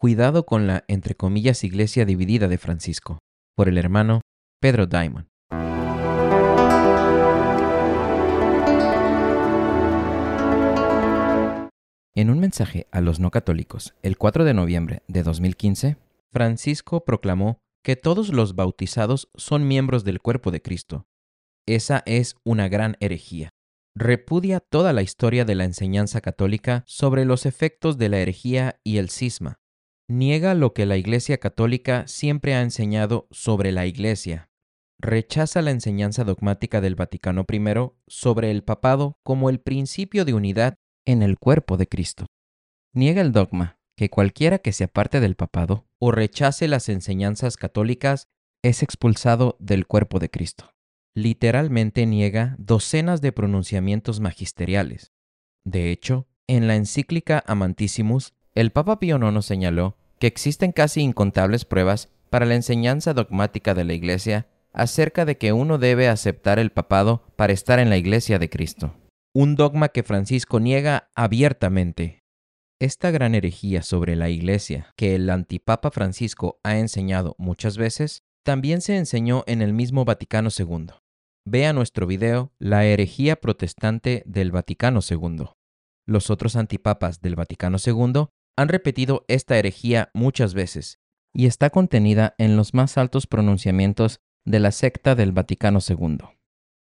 Cuidado con la, entre comillas, iglesia dividida de Francisco, por el hermano Pedro Diamond. En un mensaje a los no católicos el 4 de noviembre de 2015, Francisco proclamó que todos los bautizados son miembros del cuerpo de Cristo. Esa es una gran herejía. Repudia toda la historia de la enseñanza católica sobre los efectos de la herejía y el cisma. Niega lo que la Iglesia católica siempre ha enseñado sobre la Iglesia. Rechaza la enseñanza dogmática del Vaticano I sobre el papado como el principio de unidad en el cuerpo de Cristo. Niega el dogma que cualquiera que se aparte del papado o rechace las enseñanzas católicas es expulsado del cuerpo de Cristo. Literalmente niega docenas de pronunciamientos magisteriales. De hecho, en la encíclica Amantissimus, el Papa Pío IX señaló que existen casi incontables pruebas para la enseñanza dogmática de la Iglesia acerca de que uno debe aceptar el papado para estar en la Iglesia de Cristo un dogma que Francisco niega abiertamente. Esta gran herejía sobre la Iglesia, que el antipapa Francisco ha enseñado muchas veces, también se enseñó en el mismo Vaticano II. Vea nuestro video La herejía protestante del Vaticano II. Los otros antipapas del Vaticano II han repetido esta herejía muchas veces y está contenida en los más altos pronunciamientos de la secta del Vaticano II.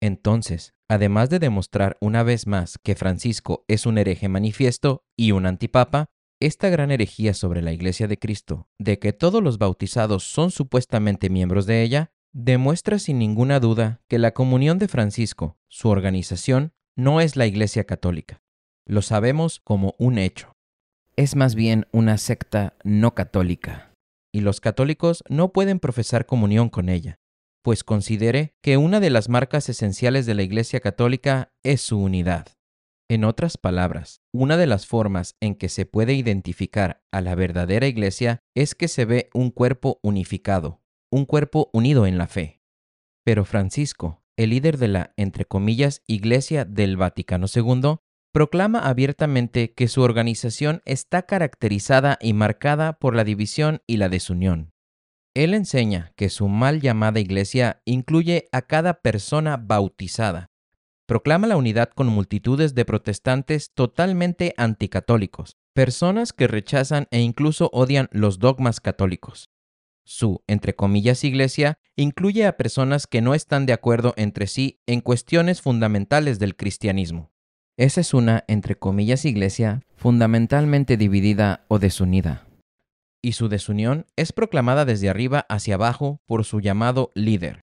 Entonces, además de demostrar una vez más que Francisco es un hereje manifiesto y un antipapa, esta gran herejía sobre la Iglesia de Cristo, de que todos los bautizados son supuestamente miembros de ella, demuestra sin ninguna duda que la comunión de Francisco, su organización, no es la Iglesia católica. Lo sabemos como un hecho. Es más bien una secta no católica. Y los católicos no pueden profesar comunión con ella pues considere que una de las marcas esenciales de la Iglesia Católica es su unidad. En otras palabras, una de las formas en que se puede identificar a la verdadera Iglesia es que se ve un cuerpo unificado, un cuerpo unido en la fe. Pero Francisco, el líder de la, entre comillas, Iglesia del Vaticano II, proclama abiertamente que su organización está caracterizada y marcada por la división y la desunión. Él enseña que su mal llamada iglesia incluye a cada persona bautizada. Proclama la unidad con multitudes de protestantes totalmente anticatólicos, personas que rechazan e incluso odian los dogmas católicos. Su, entre comillas, iglesia incluye a personas que no están de acuerdo entre sí en cuestiones fundamentales del cristianismo. Esa es una, entre comillas, iglesia fundamentalmente dividida o desunida y su desunión es proclamada desde arriba hacia abajo por su llamado líder.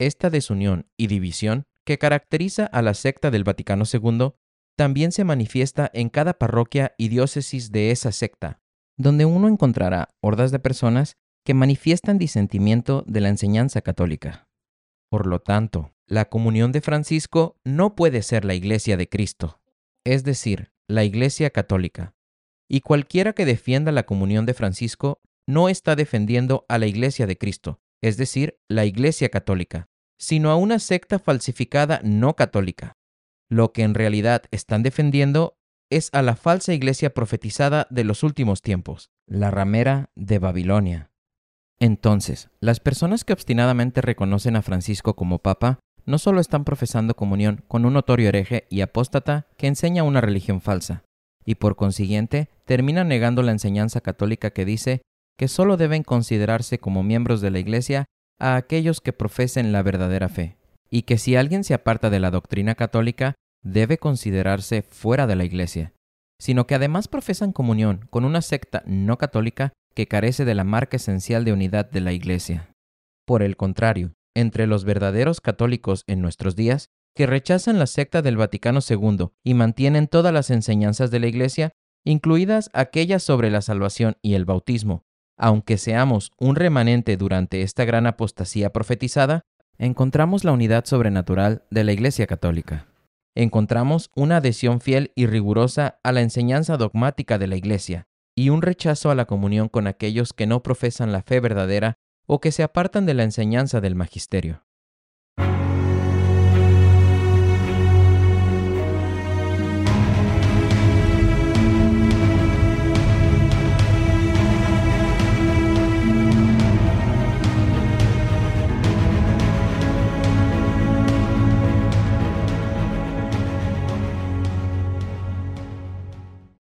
Esta desunión y división que caracteriza a la secta del Vaticano II también se manifiesta en cada parroquia y diócesis de esa secta, donde uno encontrará hordas de personas que manifiestan disentimiento de la enseñanza católica. Por lo tanto, la comunión de Francisco no puede ser la Iglesia de Cristo, es decir, la Iglesia católica, y cualquiera que defienda la comunión de Francisco no está defendiendo a la Iglesia de Cristo, es decir, la Iglesia católica, sino a una secta falsificada no católica. Lo que en realidad están defendiendo es a la falsa iglesia profetizada de los últimos tiempos, la ramera de Babilonia. Entonces, las personas que obstinadamente reconocen a Francisco como papa no solo están profesando comunión con un notorio hereje y apóstata que enseña una religión falsa, y por consiguiente termina negando la enseñanza católica que dice que solo deben considerarse como miembros de la Iglesia a aquellos que profesen la verdadera fe, y que si alguien se aparta de la doctrina católica, debe considerarse fuera de la Iglesia, sino que además profesan comunión con una secta no católica que carece de la marca esencial de unidad de la Iglesia. Por el contrario, entre los verdaderos católicos en nuestros días que rechazan la secta del Vaticano II y mantienen todas las enseñanzas de la Iglesia, incluidas aquellas sobre la salvación y el bautismo. Aunque seamos un remanente durante esta gran apostasía profetizada, encontramos la unidad sobrenatural de la Iglesia Católica. Encontramos una adhesión fiel y rigurosa a la enseñanza dogmática de la Iglesia y un rechazo a la comunión con aquellos que no profesan la fe verdadera o que se apartan de la enseñanza del magisterio.